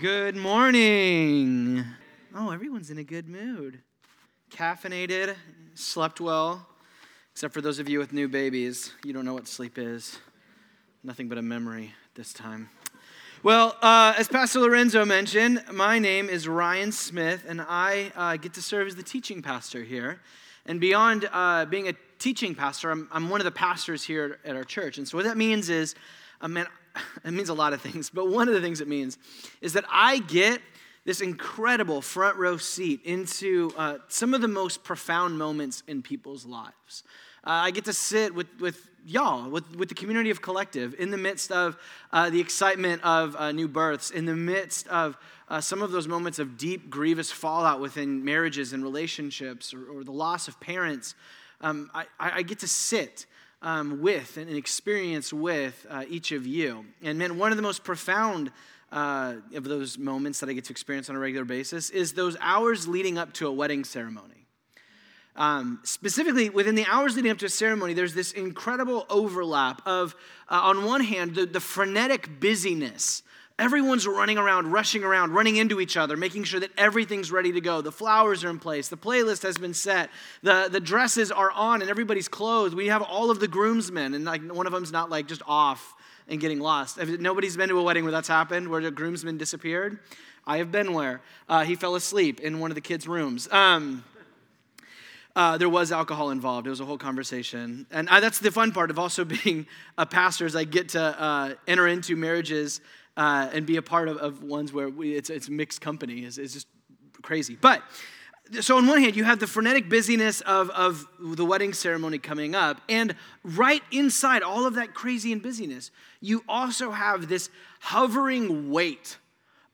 Good morning. Oh, everyone's in a good mood. Caffeinated, slept well, except for those of you with new babies. You don't know what sleep is. Nothing but a memory this time. Well, uh, as Pastor Lorenzo mentioned, my name is Ryan Smith, and I uh, get to serve as the teaching pastor here. And beyond uh, being a teaching pastor, I'm, I'm, one of the pastors here at our church. And so what that means is, uh, man, it means a lot of things, but one of the things it means is that I get this incredible front row seat into uh, some of the most profound moments in people's lives. Uh, I get to sit with, with y'all, with, with the community of Collective, in the midst of uh, the excitement of uh, new births, in the midst of uh, some of those moments of deep, grievous fallout within marriages and relationships, or, or the loss of parents. Um, I, I get to sit um, with and experience with uh, each of you. And man, one of the most profound uh, of those moments that I get to experience on a regular basis is those hours leading up to a wedding ceremony. Um, specifically, within the hours leading up to a ceremony, there's this incredible overlap of, uh, on one hand, the, the frenetic busyness Everyone's running around, rushing around, running into each other, making sure that everything's ready to go. The flowers are in place. The playlist has been set. The, the dresses are on and everybody's clothed. We have all of the groomsmen, and like one of them's not like just off and getting lost. Nobody's been to a wedding where that's happened, where the groomsman disappeared. I have been where uh, he fell asleep in one of the kids' rooms. Um, uh, there was alcohol involved. It was a whole conversation. And I, that's the fun part of also being a pastor is I get to uh, enter into marriages uh, and be a part of, of ones where we, it's, it's mixed company. It's, it's just crazy. But so on one hand you have the frenetic busyness of, of the wedding ceremony coming up and right inside all of that crazy and busyness you also have this hovering weight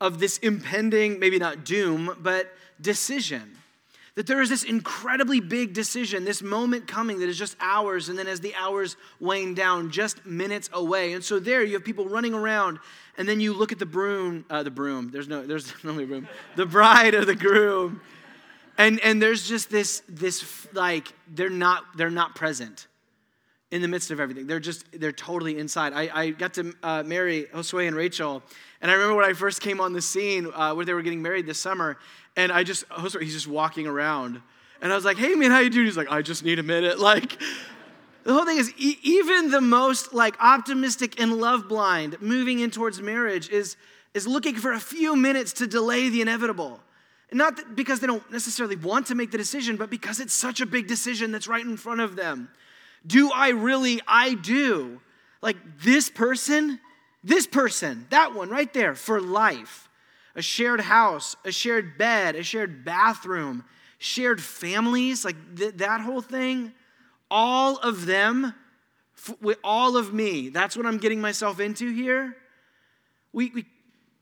of this impending maybe not doom but decision that there is this incredibly big decision, this moment coming that is just hours, and then as the hours wane down, just minutes away. And so there you have people running around, and then you look at the broom, uh, the broom, there's no, there's no broom, the bride or the groom, and, and there's just this, this like, they're not, they're not present in the midst of everything. They're just, they're totally inside. I, I got to uh, marry Josue and Rachel, and I remember when I first came on the scene uh, where they were getting married this summer, and I just, Josue, he's just walking around. And I was like, hey man, how you doing? He's like, I just need a minute. Like, the whole thing is, e- even the most like optimistic and love blind moving in towards marriage is, is looking for a few minutes to delay the inevitable. Not because they don't necessarily want to make the decision, but because it's such a big decision that's right in front of them. Do I really? I do. Like this person, this person, that one right there for life a shared house, a shared bed, a shared bathroom, shared families, like th- that whole thing, all of them, f- with all of me, that's what I'm getting myself into here. We, we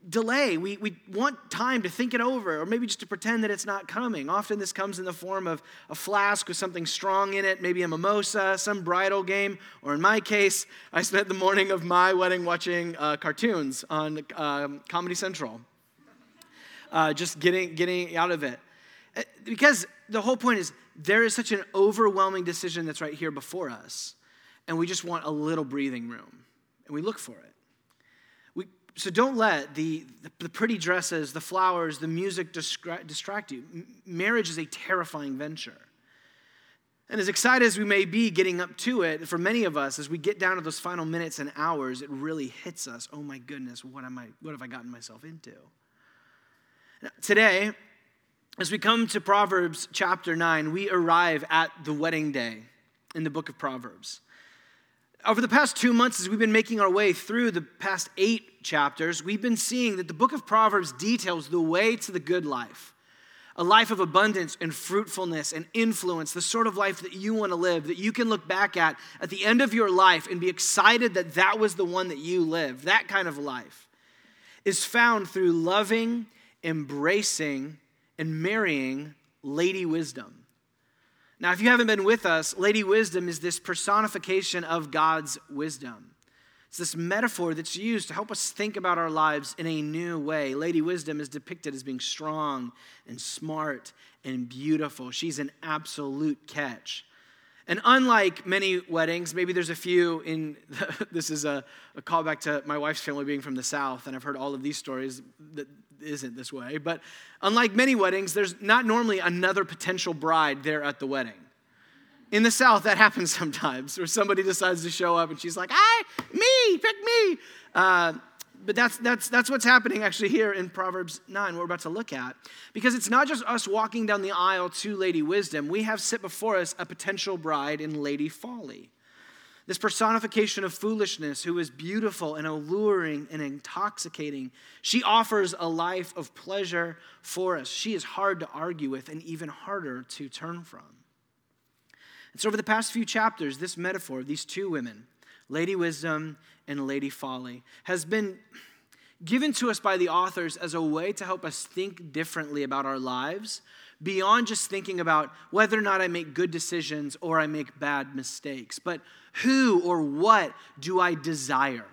delay, we, we want time to think it over, or maybe just to pretend that it's not coming. Often this comes in the form of a flask with something strong in it, maybe a mimosa, some bridal game, or in my case, I spent the morning of my wedding watching uh, cartoons on um, Comedy Central uh, just getting, getting out of it. Uh, because the whole point is there is such an overwhelming decision that's right here before us, and we just want a little breathing room, and we look for it. So don't let the, the pretty dresses, the flowers, the music distract, you. marriage is a terrifying venture. And as excited as we may be getting up to it, for many of us, as we get down to those final minutes and hours, it really hits us. Oh my goodness, what am I? What have I gotten myself into? Today, as we come to Proverbs chapter 9, we arrive at the wedding day in the book of Proverbs. Over the past two months, as we've been making our way through the past eight chapters, we've been seeing that the book of Proverbs details the way to the good life a life of abundance and fruitfulness and influence, the sort of life that you want to live, that you can look back at at the end of your life and be excited that that was the one that you lived. That kind of life is found through loving embracing and marrying Lady Wisdom. Now, if you haven't been with us, Lady Wisdom is this personification of God's wisdom. It's this metaphor that's used to help us think about our lives in a new way. Lady Wisdom is depicted as being strong and smart and beautiful. She's an absolute catch. And unlike many weddings, maybe there's a few in, this is a, a callback to my wife's family being from the South, and I've heard all of these stories that isn't this way. But unlike many weddings, there's not normally another potential bride there at the wedding. In the South, that happens sometimes, where somebody decides to show up and she's like, "I, me, pick me." Uh, but that's, that's, that's what's happening actually here in Proverbs 9, we're about to look at. Because it's not just us walking down the aisle to Lady Wisdom, we have sit before us a potential bride in Lady Folly. This personification of foolishness, who is beautiful and alluring and intoxicating. She offers a life of pleasure for us. She is hard to argue with and even harder to turn from. And so, over the past few chapters, this metaphor these two women, Lady Wisdom and Lady Folly, has been given to us by the authors as a way to help us think differently about our lives beyond just thinking about whether or not I make good decisions or I make bad mistakes, but who or what do I desire?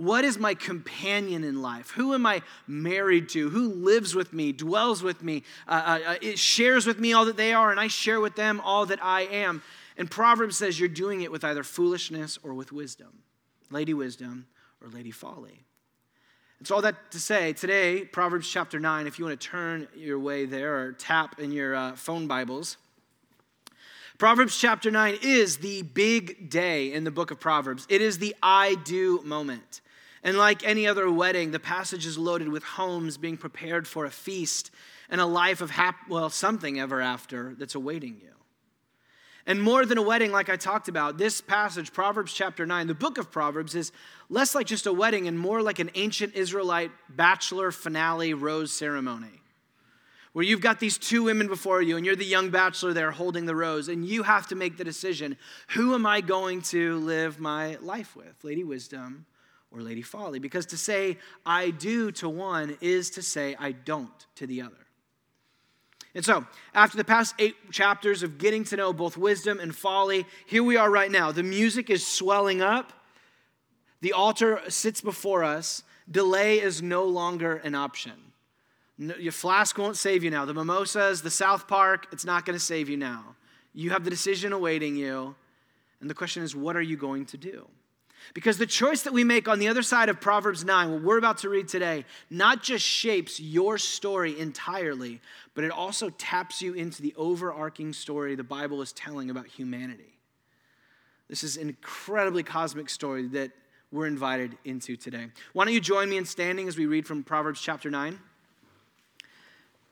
What is my companion in life? Who am I married to? Who lives with me, dwells with me, uh, uh, uh it shares with me all that they are, and I share with them all that I am? And Proverbs says you're doing it with either foolishness or with wisdom, Lady Wisdom or Lady Folly. It's all that to say today, Proverbs chapter 9, if you want to turn your way there or tap in your uh, phone Bibles. Proverbs chapter 9 is the big day in the book of Proverbs. It is the I do moment. And like any other wedding, the passage is loaded with homes being prepared for a feast and a life of, hap- well, something ever after that's awaiting you. And more than a wedding, like I talked about, this passage, Proverbs chapter 9, the book of Proverbs, is less like just a wedding and more like an ancient Israelite bachelor finale rose ceremony. Where you've got these two women before you, and you're the young bachelor there holding the rose, and you have to make the decision who am I going to live my life with, Lady Wisdom or Lady Folly? Because to say I do to one is to say I don't to the other. And so, after the past eight chapters of getting to know both wisdom and folly, here we are right now. The music is swelling up, the altar sits before us. Delay is no longer an option. Your flask won't save you now. The mimosas, the South Park, it's not going to save you now. You have the decision awaiting you. And the question is, what are you going to do? Because the choice that we make on the other side of Proverbs 9, what we're about to read today, not just shapes your story entirely, but it also taps you into the overarching story the Bible is telling about humanity. This is an incredibly cosmic story that we're invited into today. Why don't you join me in standing as we read from Proverbs chapter 9?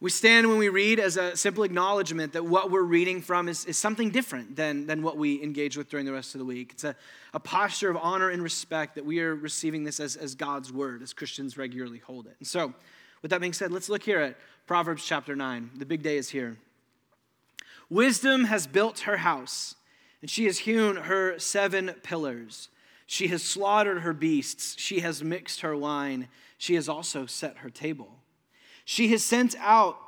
We stand when we read as a simple acknowledgement that what we're reading from is, is something different than, than what we engage with during the rest of the week. It's a, a posture of honor and respect that we are receiving this as, as God's word, as Christians regularly hold it. And so, with that being said, let's look here at Proverbs chapter 9. The big day is here. Wisdom has built her house, and she has hewn her seven pillars. She has slaughtered her beasts, she has mixed her wine, she has also set her table. She has sent out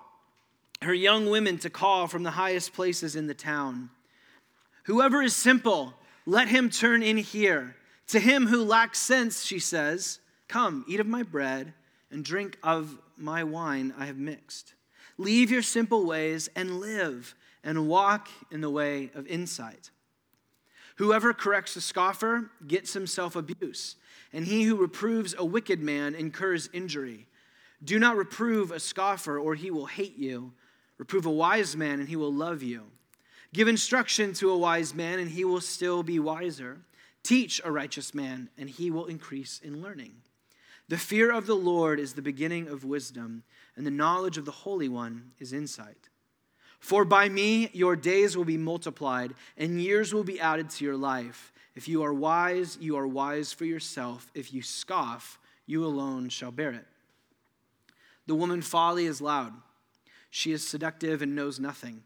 her young women to call from the highest places in the town. Whoever is simple, let him turn in here. To him who lacks sense, she says, Come, eat of my bread and drink of my wine I have mixed. Leave your simple ways and live, and walk in the way of insight. Whoever corrects a scoffer gets himself abuse, and he who reproves a wicked man incurs injury. Do not reprove a scoffer, or he will hate you. Reprove a wise man, and he will love you. Give instruction to a wise man, and he will still be wiser. Teach a righteous man, and he will increase in learning. The fear of the Lord is the beginning of wisdom, and the knowledge of the Holy One is insight. For by me your days will be multiplied, and years will be added to your life. If you are wise, you are wise for yourself. If you scoff, you alone shall bear it. The woman folly is loud. She is seductive and knows nothing.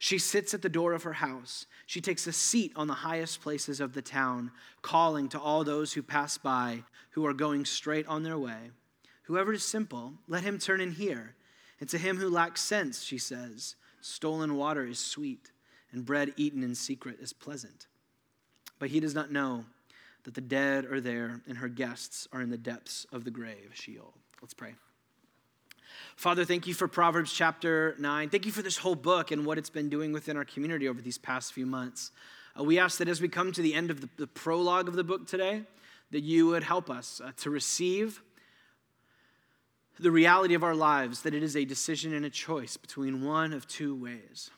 She sits at the door of her house. She takes a seat on the highest places of the town, calling to all those who pass by, who are going straight on their way. Whoever is simple, let him turn in here. And to him who lacks sense, she says, stolen water is sweet, and bread eaten in secret is pleasant. But he does not know that the dead are there, and her guests are in the depths of the grave, Sheol. Let's pray. Father, thank you for Proverbs chapter 9. Thank you for this whole book and what it's been doing within our community over these past few months. Uh, we ask that as we come to the end of the, the, prologue of the book today, that you would help us uh, to receive the reality of our lives that it is a decision and a choice between one of two ways.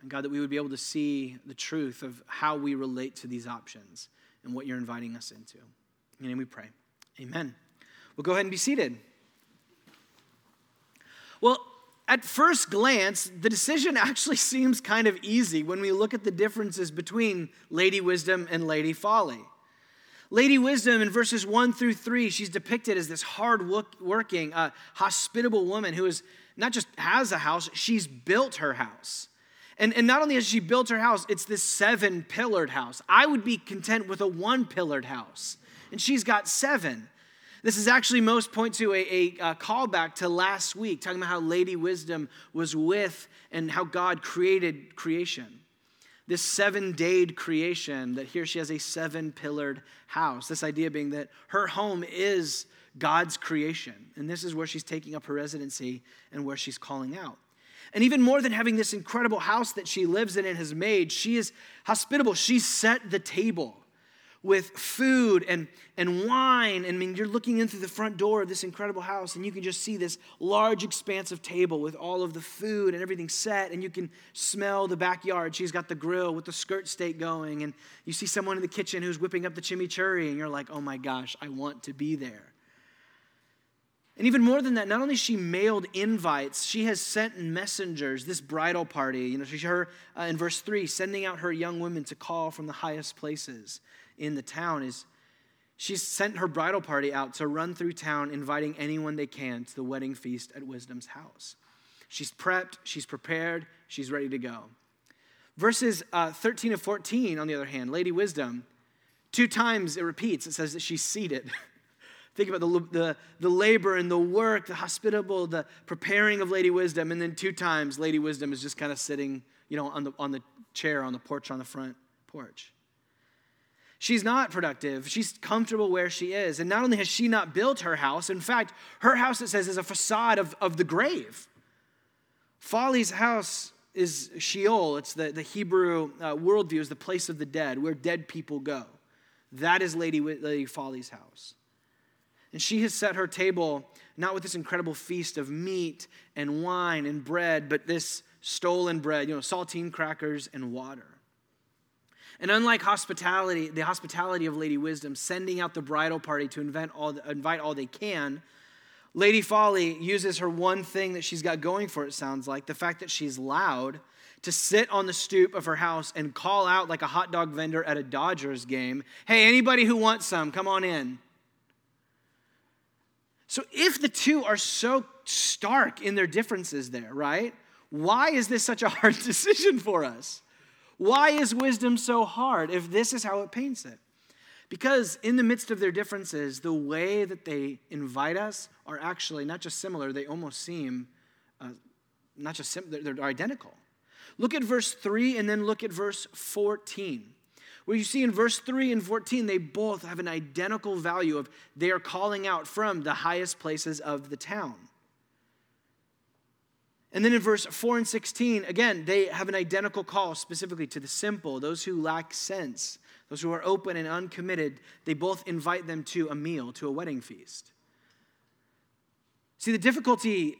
And God, that we would be able to see the truth of how we relate to these options and what you're inviting us into. In your name we pray. Amen. We'll go ahead and be seated. Well, at first glance, the decision actually seems kind of easy when we look at the differences between Lady Wisdom and Lady Folly. Lady Wisdom in verses 1 through 3, she's depicted as this hard working, uh, hospitable woman who is not just has a house, she's built her house. And, and not only has she built her house, it's this seven pillared house. I would be content with a one pillared house, and she's got seven. This is actually most point to a, a, a, callback to last week, talking about how Lady Wisdom was with and how God created creation this seven dayed creation, that here she has a seven pillared house. This idea being that her home is God's creation. And this is where she's taking up her residency and where she's calling out. And even more than having this incredible house that she lives in and has made, she is hospitable. She set the table with food and, and wine. And I mean, you're looking in through the front door of this incredible house, and you can just see this large, expansive table with all of the food and everything set, and you can smell the backyard. She's got the grill with the skirt steak going, and you see someone in the kitchen who's whipping up the chimichurri, and you're like, oh my gosh, I want to be there. And even more than that, not only she mailed invites, she has sent messengers, this bridal party. You know, she's her, uh, in verse 3, sending out her young women to call from the highest places in the town is she's sent her bridal party out to run through town inviting anyone they can to the wedding feast at Wisdom's house. She's prepped, she's prepared, she's ready to go. Verses uh, 13 and 14, on the other hand, Lady Wisdom, two times it repeats, it says that she's seated. Think about the, the, the labor and the work, the hospitable, the preparing of Lady Wisdom, and then two times Lady Wisdom is just kind of sitting, you know, on the, on the chair on the porch on the front porch. She's not productive. She's comfortable where she is. And not only has she not built her house, in fact, her house, it says, is a facade of, of the grave. Folly's house is Sheol. It's the, the Hebrew uh, worldview, is the place of the dead, where dead people go. That is Lady, Lady Folly's house. And she has set her table not with this incredible feast of meat and wine and bread, but this stolen bread, you know, saltine crackers and water. And unlike hospitality, the hospitality of Lady Wisdom, sending out the bridal party to all, invite all they can, Lady Folly uses her one thing that she's got going for it, sounds like, the fact that she's loud, to sit on the stoop of her house and call out like a hot dog vendor at a Dodgers game Hey, anybody who wants some, come on in. So if the two are so stark in their differences there, right? Why is this such a hard decision for us? Why is wisdom so hard if this is how it paints it? Because in the midst of their differences, the way that they invite us are actually not just similar, they almost seem uh, not just sim- they're, they're identical. Look at verse 3 and then look at verse 14. Where you see in verse 3 and 14, they both have an identical value of they are calling out from the highest places of the town. And then in verse 4 and 16, again, they have an identical call specifically to the simple, those who lack sense, those who are open and uncommitted. They both invite them to a meal, to a wedding feast. See, the difficulty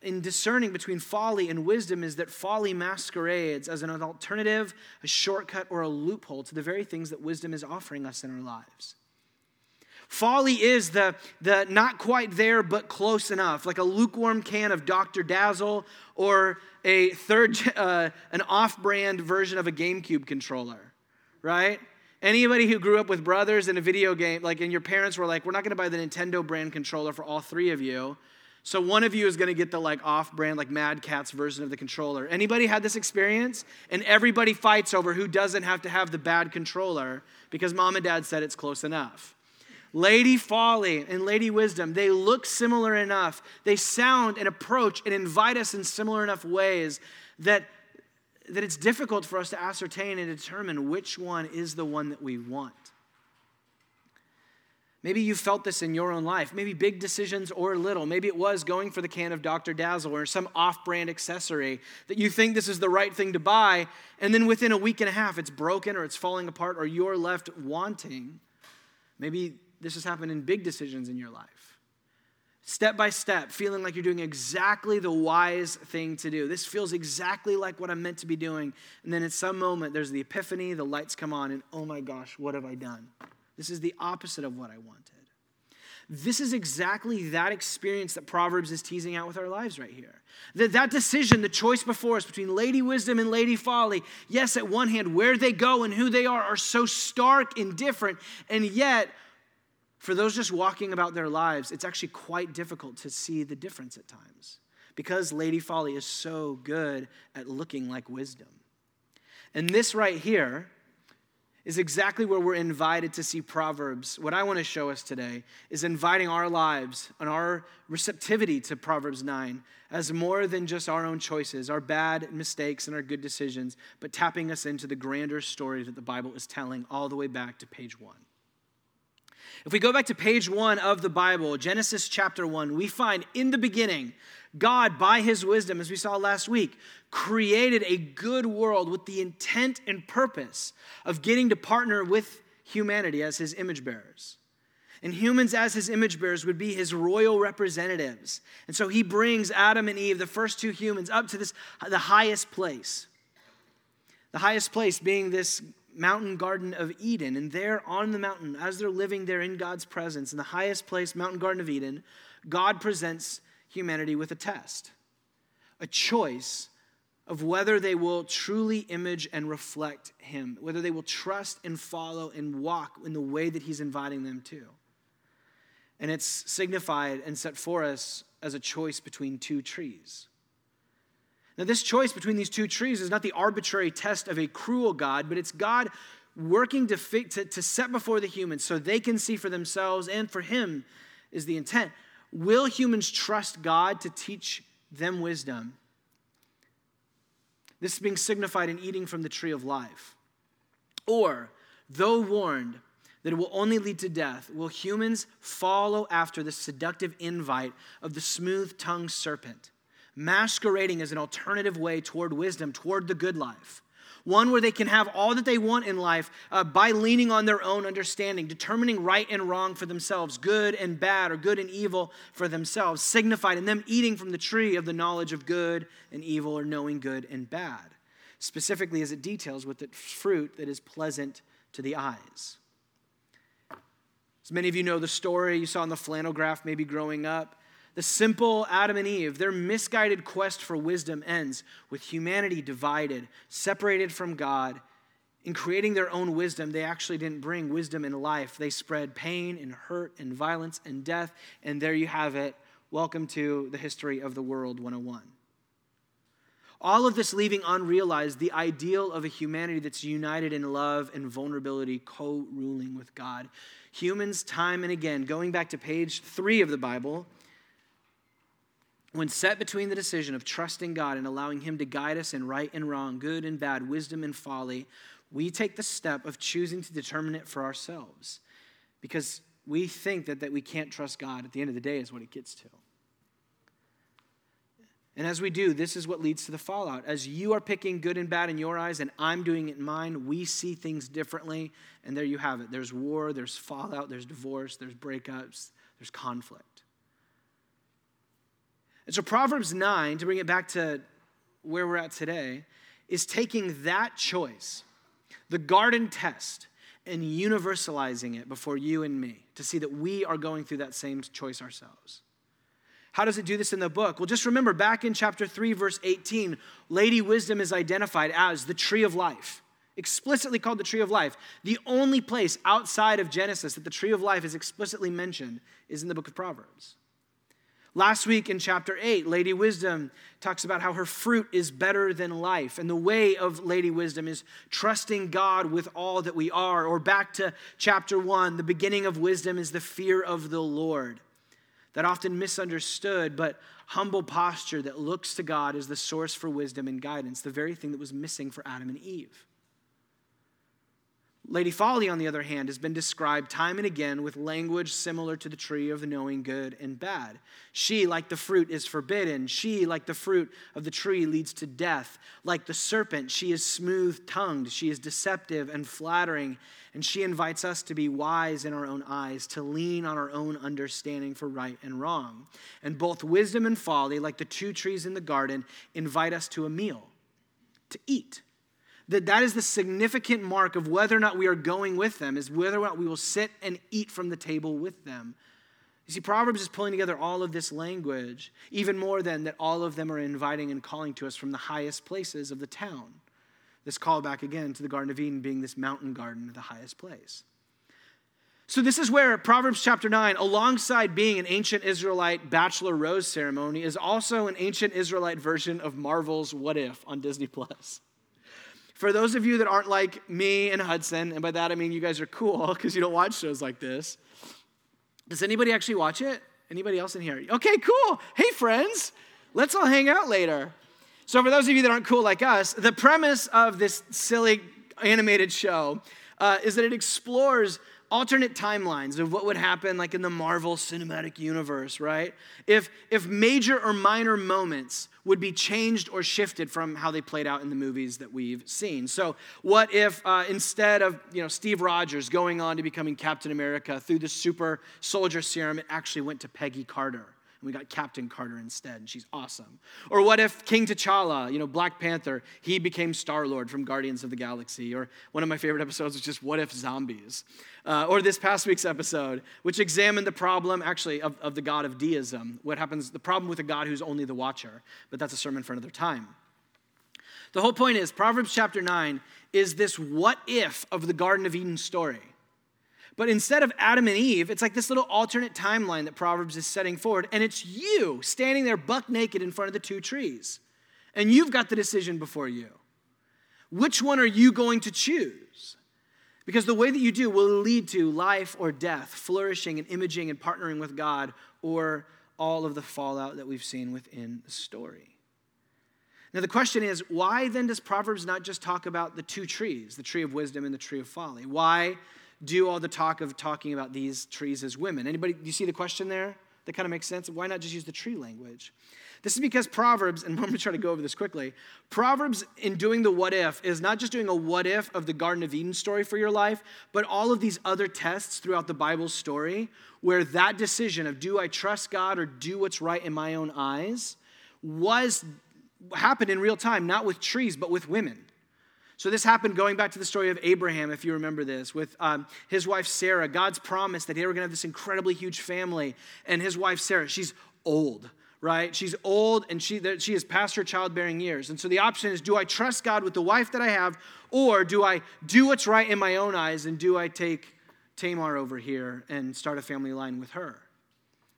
in discerning between folly and wisdom is that folly masquerades as an alternative, a shortcut, or a loophole to the very things that wisdom is offering us in our lives. Folly is the, the not quite there but close enough, like a lukewarm can of Dr. Dazzle or a third, uh, an off brand version of a GameCube controller, right? Anybody who grew up with brothers in a video game, like, and your parents were like, we're not gonna buy the Nintendo brand controller for all three of you. So one of you is going to get the like off-brand like Mad Catz version of the controller. Anybody had this experience? And everybody fights over who doesn't have to have the bad controller because mom and dad said it's close enough. Lady Folly and Lady Wisdom, they look similar enough. They sound and approach and invite us in similar enough ways that, that it's difficult for us to ascertain and determine which one is the one that we want. Maybe you felt this in your own life. Maybe big decisions or little. Maybe it was going for the can of Dr. Dazzle or some off brand accessory that you think this is the right thing to buy, and then within a week and a half it's broken or it's falling apart or you're left wanting. Maybe this has happened in big decisions in your life. step by step, feeling like you're doing exactly the wise thing to do. This feels exactly like what I'm meant to be doing. And then at some moment, there's the epiphany, the lights come on, and oh my gosh, what have I done? This is the opposite of what I wanted. This is exactly that experience that Proverbs is teasing out with our lives right here. That, that decision, the choice before us between Lady Wisdom and Lady Folly, yes, at one hand, where they go and who they are are so stark and different, and yet for those just walking about their lives, it's actually quite difficult to see the difference at times because Lady Folly is so good at looking like wisdom. And this right here is exactly where we're invited to see Proverbs. What I want to show us today is inviting our lives and our receptivity to Proverbs 9 as more than just our own choices, our bad mistakes, and our good decisions, but tapping us into the grander story that the Bible is telling all the way back to page 1. If we go back to page one of the Bible, Genesis chapter one, we find in the beginning, God, by his wisdom, as we saw last week, created a good world with the intent and purpose of getting to partner with humanity as his image bearers. And humans, as his image bearers, would be his royal representatives. And so he brings Adam and Eve, the first two humans, up to this, the highest place. The highest place being this mountain garden of Eden. And there on the mountain, as they're living there in God's presence, in the highest place, mountain garden of Eden, God presents humanity with a test, a choice of whether they will truly image and reflect Him, whether they will trust and follow and walk in the way that He's inviting them to. And it's signified and set for us as a choice between two trees. Now, this choice between these two trees is not the arbitrary test of a cruel God, but it's God working to, to, to set before the humans so they can see for themselves and for Him is the intent. Will humans trust God to teach them wisdom? This is being signified in eating from the tree of life. Or, though warned that it will only lead to death, will humans follow after the seductive invite of the smooth tongued serpent? Masquerading as an alternative way toward wisdom, toward the good life. One where they can have all that they want in life uh, by leaning on their own understanding, determining right and wrong for themselves, good and bad, or good and evil for themselves, signified in them eating from the tree of the knowledge of good and evil, or knowing good and bad, specifically as it details with the fruit that is pleasant to the eyes. As many of you know the story you saw in the flannel graph maybe growing up, the simple Adam and Eve, their misguided quest for wisdom ends with humanity divided, separated from God. In creating their own wisdom, they actually didn't bring wisdom in life. They spread pain and hurt and violence and death. And there you have it. Welcome to the history of the world 101. All of this leaving unrealized the ideal of a humanity that's united in love and vulnerability, co ruling with God. Humans, time and again, going back to page three of the Bible, when set between the decision of trusting God and allowing Him to guide us in right and wrong, good and bad, wisdom and folly, we take the step of choosing to determine it for ourselves because we think that, that we can't trust God at the end of the day, is what it gets to. And as we do, this is what leads to the fallout. As you are picking good and bad in your eyes, and I'm doing it in mine, we see things differently. And there you have it. There's war, there's fallout, there's divorce, there's breakups, there's conflict. And so, Proverbs 9, to bring it back to where we're at today, is taking that choice, the garden test, and universalizing it before you and me to see that we are going through that same choice ourselves. How does it do this in the book? Well, just remember back in chapter 3, verse 18, Lady Wisdom is identified as the tree of life, explicitly called the tree of life. The only place outside of Genesis that the tree of life is explicitly mentioned is in the book of Proverbs. Last week in chapter 8, Lady Wisdom talks about how her fruit is better than life. And the way of Lady Wisdom is trusting God with all that we are. Or back to chapter 1, the beginning of wisdom is the fear of the Lord. That often misunderstood, but humble posture that looks to God as the source for wisdom and guidance, the very thing that was missing for Adam and Eve. Lady Folly, on the other hand, has been described time and again with language similar to the tree of knowing good and bad. She, like the fruit, is forbidden. She, like the fruit of the tree, leads to death. Like the serpent, she is smooth tongued. She is deceptive and flattering. And she invites us to be wise in our own eyes, to lean on our own understanding for right and wrong. And both wisdom and folly, like the two trees in the garden, invite us to a meal, to eat that that is the significant mark of whether or not we are going with them is whether or not we will sit and eat from the table with them. You see proverbs is pulling together all of this language even more than that all of them are inviting and calling to us from the highest places of the town. This call back again to the garden of eden being this mountain garden of the highest place. So, this is where Proverbs chapter 9, alongside being an ancient Israelite bachelor rose ceremony, is also an ancient Israelite version of Marvel's What If on Disney Plus. For those of you that aren't like me and Hudson, and by that I mean you guys are cool because you don't watch shows like this, does anybody actually watch it? Anybody else in here? Okay, cool. Hey, friends, let's all hang out later. So, for those of you that aren't cool like us, the premise of this silly animated show uh, is that it explores alternate timelines of what would happen like in the Marvel cinematic universe, right? If if major or minor moments would be changed or shifted from how they played out in the movies that we've seen. So, what if uh, instead of you know Steve Rogers going on to becoming Captain America through the super soldier serum, it actually went to Peggy Carter? and we got Captain Carter instead, and she's awesome. Or what if King T'Challa, you know, Black Panther, he became Star Lord from Guardians of the Galaxy? Or one of my favorite episodes was just What If Zombies? Uh, or this past week's episode, which examined the problem, actually, of, of the God of deism. What happens, the problem with a God who's only the watcher. But that's a sermon for another time. The whole point is, Proverbs chapter 9 is this what if of the Garden of Eden story. But instead of Adam and Eve, it's like this little alternate timeline that Proverbs is setting forward. And it's you standing there buck naked in front of the two trees. And you've got the decision before you. Which one are you going to choose? Because the way that you do will lead to life or death, flourishing and imaging and partnering with God, or all of the fallout that we've seen within the story. Now, the question is why then does Proverbs not just talk about the two trees, the tree of wisdom and the tree of folly? Why do all the talk of talking about these trees as women. Anybody, do you see the question there? That kind of makes sense. Why not just use the tree language? This is because Proverbs, and I'm going to try to go over this quickly. Proverbs, in doing the what if, is not just doing a what if of the Garden of Eden story for your life, but all of these other tests throughout the Bible story where that decision of do I trust God or do what's right in my own eyes was happened in real time, not with trees, but with women. So, this happened going back to the story of Abraham, if you remember this, with um, his wife Sarah. God's promise that they were going to have this incredibly huge family. And his wife Sarah, she's old, right? She's old and she, she has past her childbearing years. And so the option is do I trust God with the wife that I have, or do I do what's right in my own eyes and do I take Tamar over here and start a family line with her?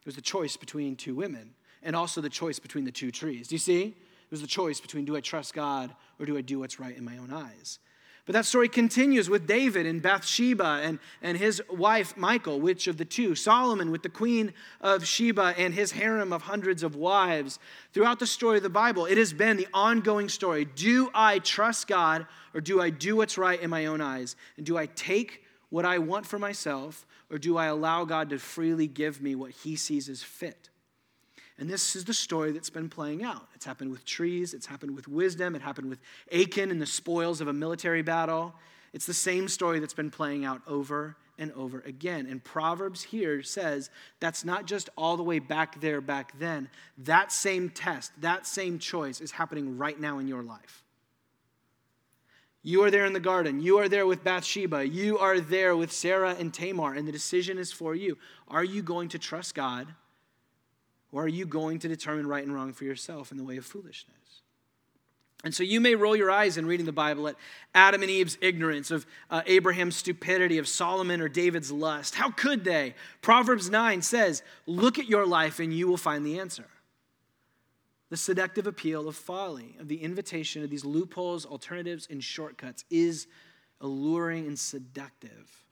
It was the choice between two women and also the choice between the two trees. Do you see? It was the choice between do I trust God or do I do what's right in my own eyes? But that story continues with David and Bathsheba and, and his wife Michal, which of the two? Solomon with the queen of Sheba and his harem of hundreds of wives. Throughout the story of the Bible, it has been the ongoing story. Do I trust God or do I do what's right in my own eyes? And do I take what I want for myself or do I allow God to freely give me what he sees as fit? And this is the story that's been playing out. It's happened with trees, it's happened with wisdom, it happened with Achan and the spoils of a military battle. It's the same story that's been playing out over and over again. And Proverbs here says that's not just all the way back there, back then. That same test, that same choice is happening right now in your life. You are there in the garden. You are there with Bathsheba. You are there with Sarah and Tamar. And the decision is for you. Are you going to trust God? Or are you going to determine right and wrong for yourself in the way of foolishness? And so you may roll your eyes in reading the Bible at Adam and Eve's ignorance, of uh, Abraham's stupidity, of Solomon or David's lust. How could they? Proverbs 9 says, Look at your life and you will find the answer. The seductive appeal of folly, of the invitation of these loopholes, alternatives, and shortcuts is alluring and seductive.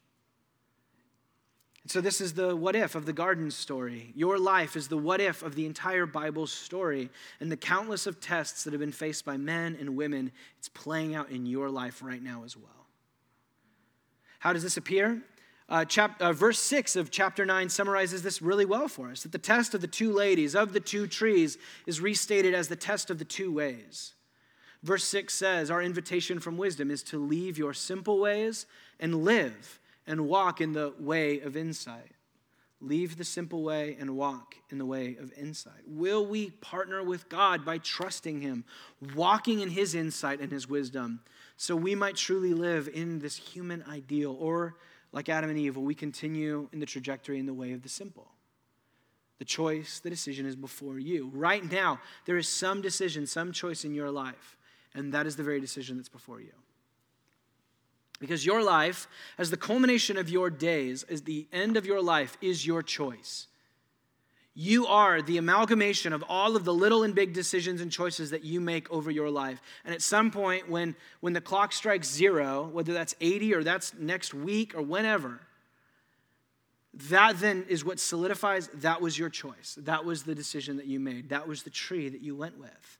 And so, this is the what if of the garden story. Your life is the what if of the entire Bible story. And the countless of tests that have been faced by men and women, it's playing out in your life right now as well. How does this appear? Uh, chap- uh, verse 6 of chapter 9 summarizes this really well for us that the test of the two ladies, of the two trees, is restated as the test of the two ways. Verse 6 says, Our invitation from wisdom is to leave your simple ways and live and walk in the way of insight. Leave the simple way and walk in the way of insight. Will we partner with God by trusting Him, walking in His insight and His wisdom, so we might truly live in this human ideal? Or, like Adam and Eve, will we continue in the trajectory in the way of the simple? The choice, the decision is before you. Right now, there is some decision, some choice in your life, and that is the very decision that's before you. Because your life, as the culmination of your days, as the end of your life, is your choice. You are the amalgamation of all of the little and big decisions and choices that you make over your life. And at some point, when, when the clock strikes zero, whether that's 80 or that's next week or whenever, that then is what solidifies that was your choice. That was the decision that you made. That was the tree that you went with.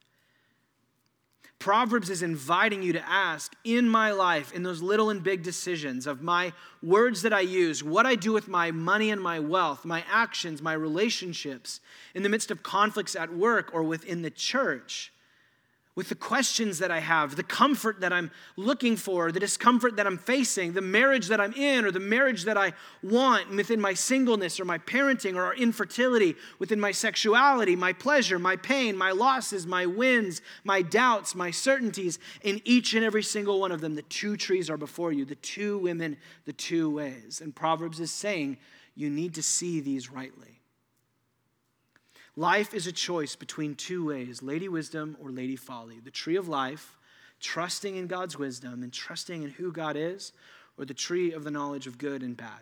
Proverbs is inviting you to ask in my life, in those little and big decisions of my words that I use, what I do with my money and my wealth, my actions, my relationships, in the midst of conflicts at work or within the church with the questions that I have, the comfort that I'm looking for, the discomfort that I'm facing, the marriage that I'm in, or the marriage that I want within my singleness or my parenting or our infertility, within my sexuality, my pleasure, my pain, my losses, my wins, my doubts, my certainties. In each and every single one of them, the two trees are before you, the two women, the two ways. And Proverbs is saying you need to see these rightly. Life is a choice between two ways Lady Wisdom or Lady Folly. The tree of life, trusting in God's wisdom and trusting in who God is, or the tree of the knowledge of good and bad.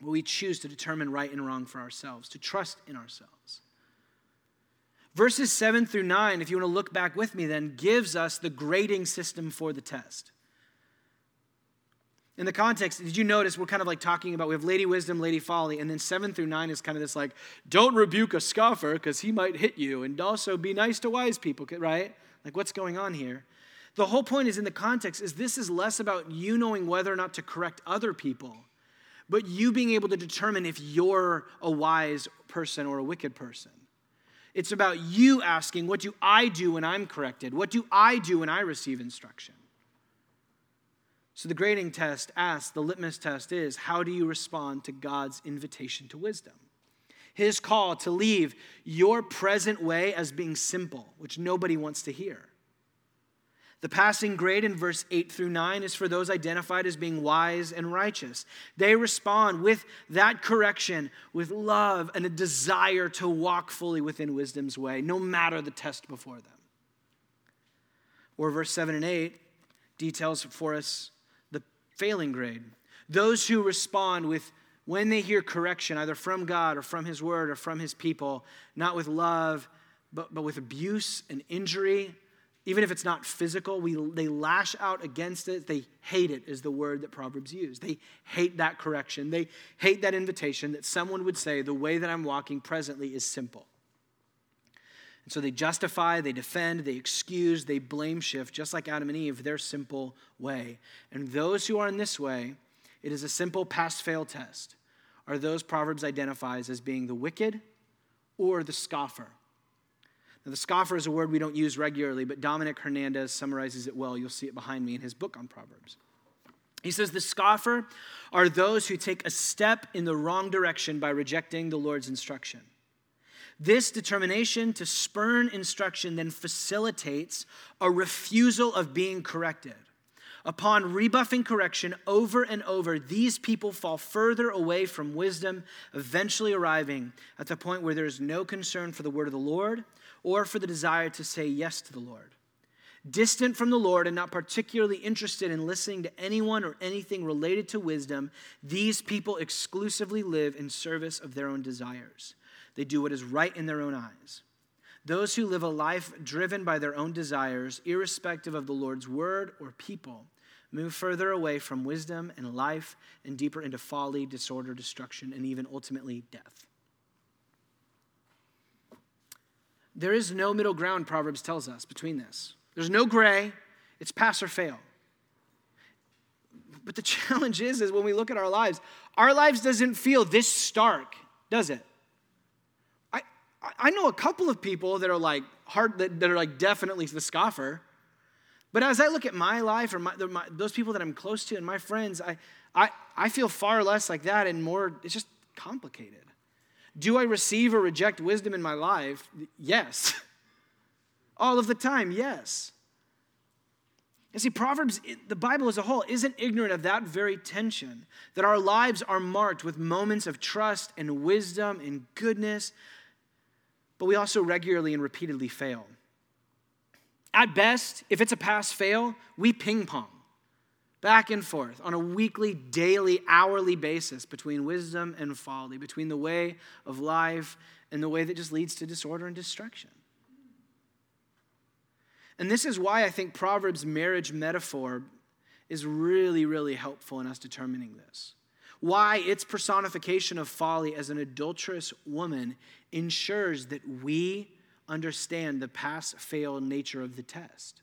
Where we choose to determine right and wrong for ourselves, to trust in ourselves. Verses 7 through 9, if you want to look back with me, then gives us the grading system for the test. In the context, did you notice we're kind of like talking about we have Lady Wisdom, Lady Folly, and then seven through nine is kind of this like, don't rebuke a scoffer because he might hit you, and also be nice to wise people, right? Like, what's going on here? The whole point is in the context is this is less about you knowing whether or not to correct other people, but you being able to determine if you're a wise person or a wicked person. It's about you asking, what do I do when I'm corrected? What do I do when I receive instruction? So the grading test asks, the litmus test is, how do you respond to God's invitation to wisdom? His call to leave your present way as being simple, which nobody wants to hear. The passing grade in verse 8 through 9 is for those identified as being wise and righteous. They respond with that correction, with love and a desire to walk fully within wisdom's way, no matter the test before them. Or verse 7 and 8 details for us failing grade. Those who respond with, when they hear correction, either from God or from His Word or from His people, not with love, but, but with abuse and injury, even if it's not physical, we, they lash out against it. They hate it, is the word that Proverbs use. They hate that correction. They hate that invitation that someone would say, the way that I'm walking presently is simple. And so they justify, they defend, they excuse, they blame shift, just like Adam and Eve, their simple way. And those who are in this way, it is a simple pass fail test, are those Proverbs identifies as being the wicked or the scoffer. Now, the scoffer is a word we don't use regularly, but Dominick Hernández summarizes it well. You'll see it behind me in his book on Proverbs. He says, The scoffer are those who take a step in the wrong direction by rejecting the Lord's instruction. This determination to spurn instruction then facilitates a refusal of being corrected. Upon rebuffing correction over and over, these people fall further away from wisdom, eventually arriving at the point where there is no concern for the word of the Lord or for the desire to say yes to the Lord. Distant from the Lord and not particularly interested in listening to anyone or anything related to wisdom, these people exclusively live in service of their own desires. They do what is right in their own eyes. Those who live a life driven by their own desires, irrespective of the Lord's word or people, move further away from wisdom and life and deeper into folly, disorder, destruction, and even ultimately death. There is no middle ground, Proverbs tells us, between this. There's no gray, it's pass or fail. But the challenge is, is when we look at our lives, our lives doesn't feel this stark, does it? I, know a couple of people that are like hard, that, that are like definitely the scoffer. But as I look at my life or my, my, those people that I'm close to and my friends, I, I, I feel far less like that and more, it's just complicated. Do I receive or reject wisdom in my life? Yes. All of the time, yes. And see, Proverbs, the Bible as a whole, isn't ignorant of that very tension that our lives are marked with moments of trust and wisdom and goodness, but we also regularly and repeatedly fail. At best, if it's a pass fail, we ping pong back and forth on a weekly, daily, hourly basis between wisdom and folly, between the way of life and the way that just leads to disorder and destruction. And this is why I think Proverbs' marriage metaphor is really, really helpful in us determining this. Why its personification of folly as an adulterous woman ensures that we understand the pass fail nature of the test.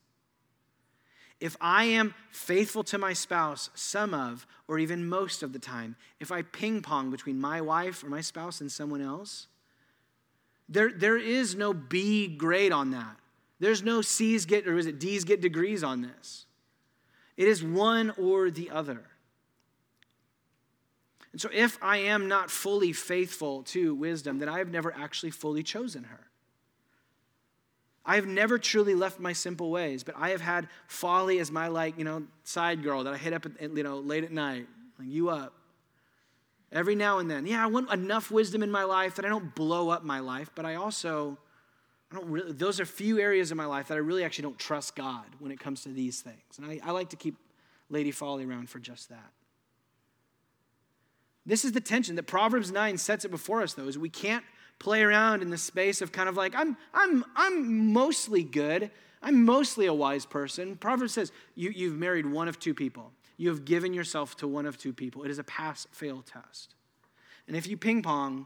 If I am faithful to my spouse some of, or even most of the time, if I ping pong between my wife or my spouse and someone else, there, there is no B grade on that. There's no C's get, or is it D's get degrees on this. It is one or the other. And so if I am not fully faithful to wisdom, then I have never actually fully chosen her. I have never truly left my simple ways, but I have had folly as my like, you know, side girl that I hit up at, you know, late at night, like you up. Every now and then. Yeah, I want enough wisdom in my life that I don't blow up my life, but I also I don't really those are few areas in my life that I really actually don't trust God when it comes to these things. And I, I like to keep Lady Folly around for just that. This is the tension that Proverbs 9 sets it before us, though, is we can't play around in the space of kind of like, I'm, I'm, I'm mostly good. I'm mostly a wise person. Proverbs says you, you've married one of two people. You have given yourself to one of two people. It is a pass fail test. And if you ping pong,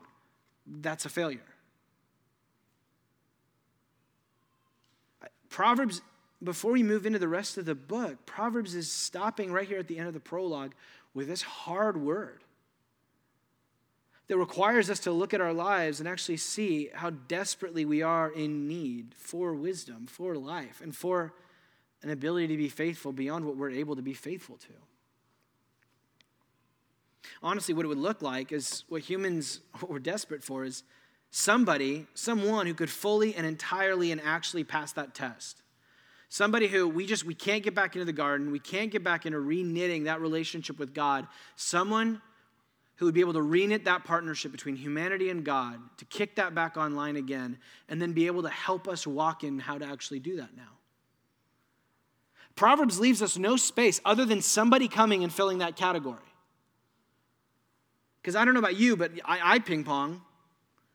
that's a failure. Proverbs, before we move into the rest of the book, Proverbs is stopping right here at the end of the prologue with this hard word that requires us to look at our lives and actually see how desperately we are in need for wisdom, for life, and for an ability to be faithful beyond what we're able to be faithful to. Honestly, what it would look like is what humans, what we're desperate for is somebody, someone who could fully and entirely and actually pass that test. Somebody who we just we can't get back into the garden, we can't get back into reknitting that relationship with God. Someone who would be able to reknit that partnership between humanity and God, to kick that back online again, and then be able to help us walk in how to actually do that now. Proverbs leaves us no space other than somebody coming and filling that category. Because I don't know about you, but I, I ping pong.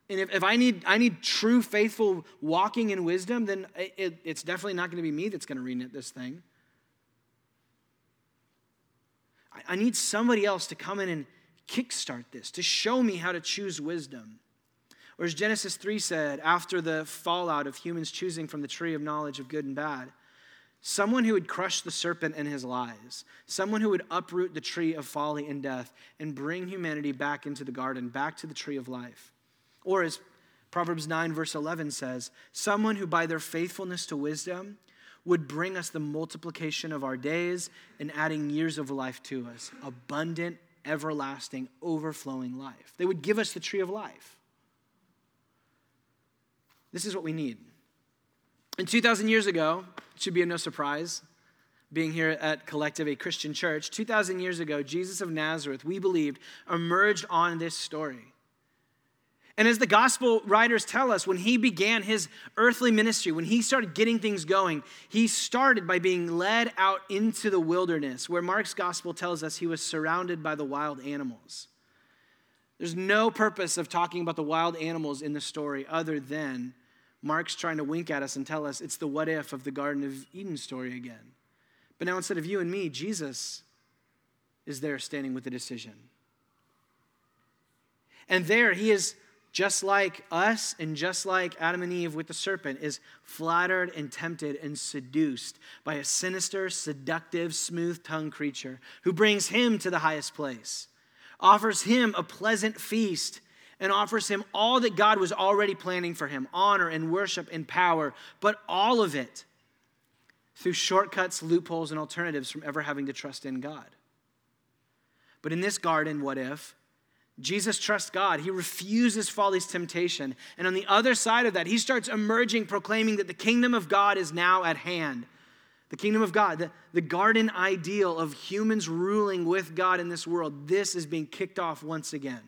And if, if I, need, I need true, faithful walking in wisdom, then it, it's definitely not going to be me that's going to reknit this thing. I, I need somebody else to come in and kickstart this, to show me how to choose wisdom. Or as Genesis 3 said, after the fallout of humans choosing from the tree of knowledge of good and bad, someone who would crush the serpent and his lies, someone who would uproot the tree of folly and death and bring humanity back into the garden, back to the tree of life. Or as Proverbs 9, verse 11 says, someone who by their faithfulness to wisdom would bring us the multiplication of our days and adding years of life to us, abundant everlasting, overflowing life. They would give us the tree of life. This is what we need. And 2,000 years ago, it should be no surprise, being here at Collective, a Christian church, 2,000 years ago, Jesus of Nazareth, we believed, emerged on this story. And as the gospel writers tell us, when he began his earthly ministry, when he started getting things going, he started by being led out into the wilderness, where Mark's gospel tells us he was surrounded by the wild animals. There's no purpose of talking about the wild animals in the story other than Mark's trying to wink at us and tell us it's the what if of the Garden of Eden story again. But now instead of you and me, Jesus is there standing with the decision. And there he is just like us and just like Adam and Eve with the serpent, is flattered and tempted and seduced by a sinister, seductive, smooth tongued creature who brings him to the highest place, offers him a pleasant feast, and offers him all that God was already planning for him honor and worship and power, but all of it through shortcuts, loopholes, and alternatives from ever having to trust in God. But in this garden, what if? Jesus trusts God. He refuses folly's temptation. And on the other side of that, he starts emerging, proclaiming that the kingdom of God is now at hand. The kingdom of God, the, the garden ideal of humans ruling with God in this world, this is being kicked off once again.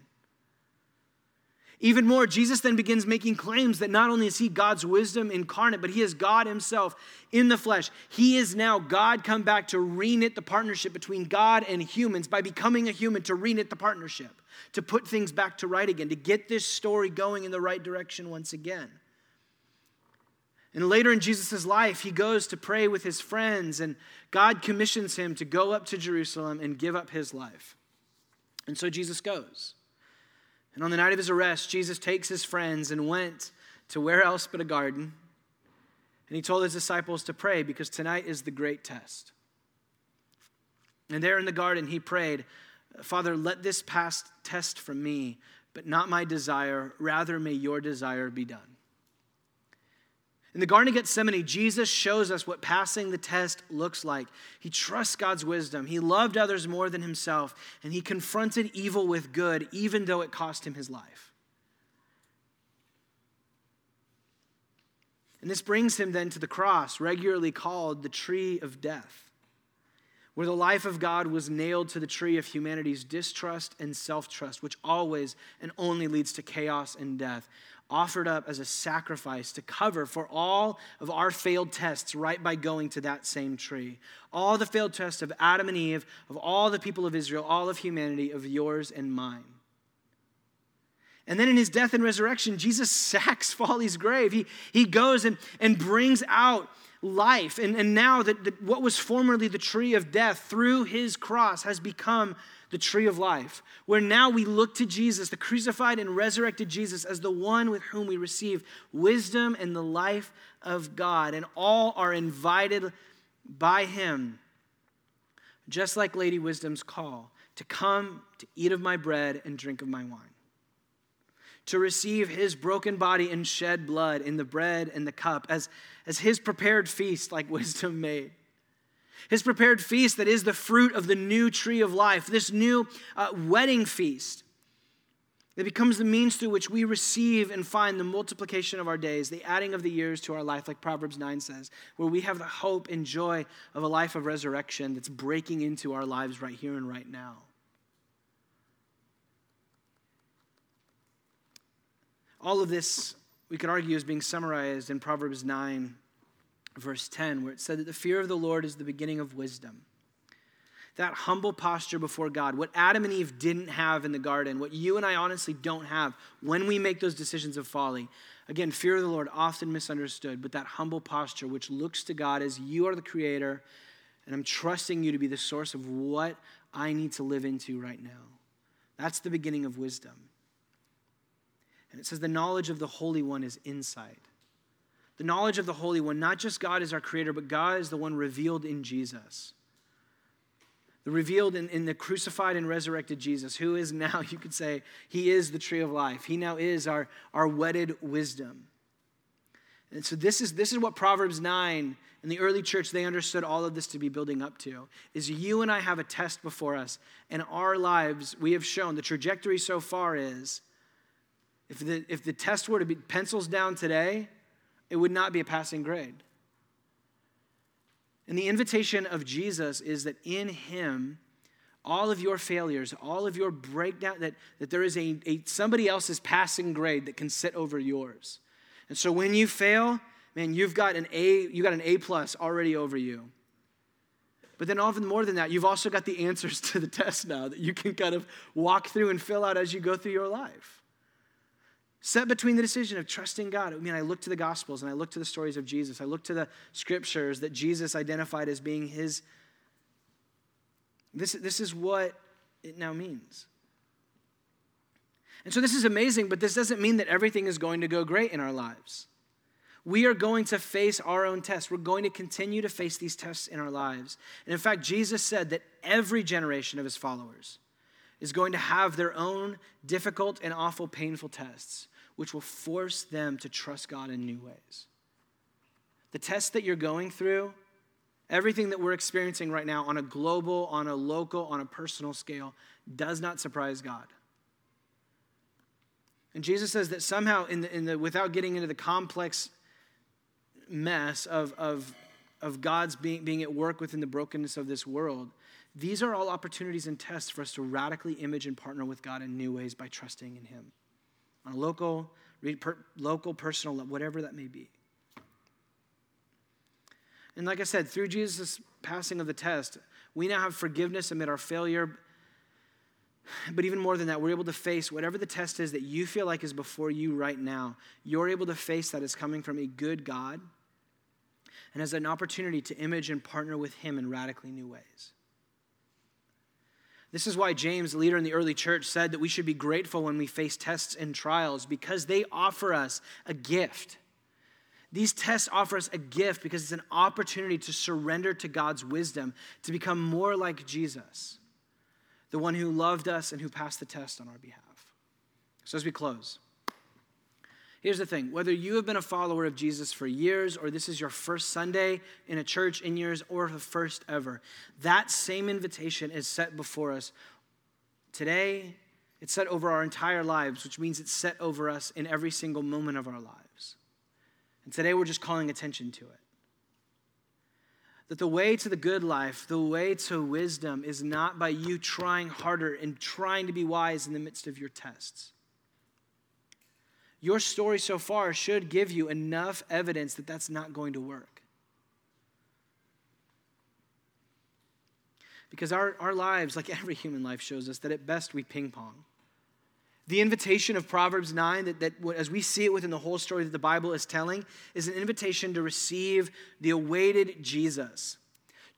Even more, Jesus then begins making claims that not only is he God's wisdom incarnate, but he is God himself in the flesh. He is now God come back to reknit the partnership between God and humans by becoming a human to reknit the partnership, to put things back to right again, to get this story going in the right direction once again. And later in Jesus' life, he goes to pray with his friends, and God commissions him to go up to Jerusalem and give up his life. And so Jesus goes. And on the night of his arrest, Jesus takes his friends and went to where else but a garden. And he told his disciples to pray because tonight is the great test. And there in the garden, he prayed, Father, let this past test from me, but not my desire. Rather, may your desire be done. In the Garden of Gethsemane, Jesus shows us what passing the test looks like. He trusts God's wisdom, he loved others more than himself, and he confronted evil with good, even though it cost him his life. And this brings him then to the cross, regularly called the tree of death, where the life of God was nailed to the tree of humanity's distrust and self trust, which always and only leads to chaos and death offered up as a sacrifice to cover for all of our failed tests right by going to that same tree. All the failed tests of Adam and Eve, of all the people of Israel, all of humanity, of yours and mine. And then in his death and resurrection, Jesus sacks Folly's grave. He, he goes and, and brings out life. And, and now that, that what was formerly the tree of death through his cross has become the tree of life, where now we look to Jesus, the crucified and resurrected Jesus, as the one with whom we receive wisdom and the life of God. And all are invited by him, just like Lady Wisdom's call, to come to eat of my bread and drink of my wine. To receive his broken body and shed blood in the bread and the cup as, as his prepared feast, like wisdom made his prepared feast that is the fruit of the new tree of life, this new uh, wedding feast. that becomes the means through which we receive and find the multiplication of our days, the adding of the years to our life, like Proverbs 9 says, where we have the hope and joy of a life of resurrection that's breaking into our lives right here and right now. All of this, we could argue, is being summarized in Proverbs 9, verse 10, where it said that the fear of the Lord is the beginning of wisdom. That humble posture before God, what Adam and Eve didn't have in the garden, what you and I honestly don't have when we make those decisions of folly. Again, fear of the Lord, often misunderstood, but that humble posture which looks to God as you are the creator, and I'm trusting you to be the source of what I need to live into right now. That's the beginning of wisdom. And it says the knowledge of the Holy One is insight the knowledge of the Holy One, not just God is our creator, but God is the one revealed in Jesus. The revealed in, in the crucified and resurrected Jesus, who is now, you could say, he is the tree of life. He now is our, our wedded wisdom. And so this is, this is what Proverbs 9 in the early church, they understood all of this to be building up to. Is you and I have a test before us. And our lives, we have shown the trajectory so far is if the, if the test were to be pencils down today, it would not be a passing grade. And the invitation of Jesus is that in Him, all of your failures, all of your breakdown, that, that there is a, a somebody else's passing grade that can sit over yours. And so when you fail, man, you've got an A, you got an A plus already over you. But then often more than that, you've also got the answers to the test now that you can kind of walk through and fill out as you go through your life. Set between the decision of trusting God. I mean, I look to the Gospels and I look to the stories of Jesus. I look to the scriptures that Jesus identified as being his. This, this is what it now means. And so this is amazing, but this doesn't mean that everything is going to go great in our lives. We are going to face our own tests. We're going to continue to face these tests in our lives. And in fact, Jesus said that every generation of his followers is going to have their own difficult and awful, painful tests, which will force them to trust God in new ways. The tests that you're going through, everything that we're experiencing right now on a global, on a local, on a personal scale, does not surprise God. And Jesus says that somehow, in the, in the, without getting into the complex mess of, of, of God's being, being at work within the brokenness of this world, these are all opportunities and tests for us to radically image and partner with God in new ways by trusting in Him on a local, local, personal, whatever that may be. And like I said, through Jesus' passing of the test, we now have forgiveness amid our failure. But even more than that, we're able to face whatever the test is that you feel like is before you right now. You're able to face that as coming from a good God and as an opportunity to image and partner with Him in radically new ways. This is why James, leader in the early church, said that we should be grateful when we face tests and trials because they offer us a gift. These tests offer us a gift because it's an opportunity to surrender to God's wisdom, to become more like Jesus, the one who loved us and who passed the test on our behalf. So, as we close, Here's the thing whether you have been a follower of Jesus for years, or this is your first Sunday in a church in years, or the first ever, that same invitation is set before us today. It's set over our entire lives, which means it's set over us in every single moment of our lives. And today we're just calling attention to it. That the way to the good life, the way to wisdom, is not by you trying harder and trying to be wise in the midst of your tests. Your story so far should give you enough evidence that that's not going to work. Because our, our lives, like every human life, shows us that at best we ping pong. The invitation of Proverbs 9, that, that as we see it within the whole story that the Bible is telling, is an invitation to receive the awaited Jesus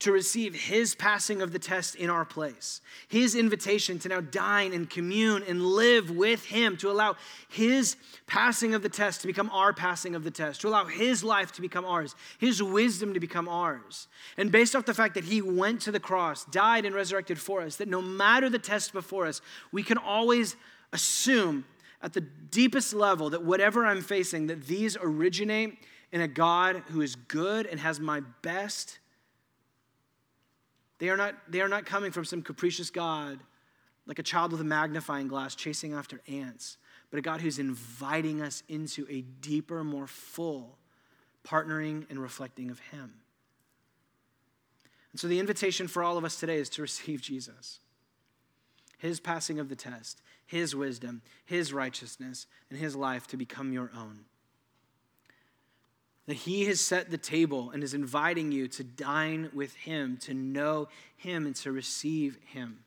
to receive his passing of the test in our place. His invitation to now dine and commune and live with him, to allow his passing of the test to become our passing of the test, to allow his life to become ours, his wisdom to become ours. And based off the fact that he went to the cross, died, and resurrected for us, that no matter the test before us, we can always assume at the deepest level that whatever I'm facing, that these originate in a God who is good and has my best they are not, they are not coming from some capricious God like a child with a magnifying glass chasing after ants, but a God who's inviting us into a deeper, more full partnering and reflecting of Him. And so the invitation for all of us today is to receive Jesus. His passing of the test, His wisdom, His righteousness, and His life to become your own. That He has set the table and is inviting you to dine with Him, to know Him, and to receive Him.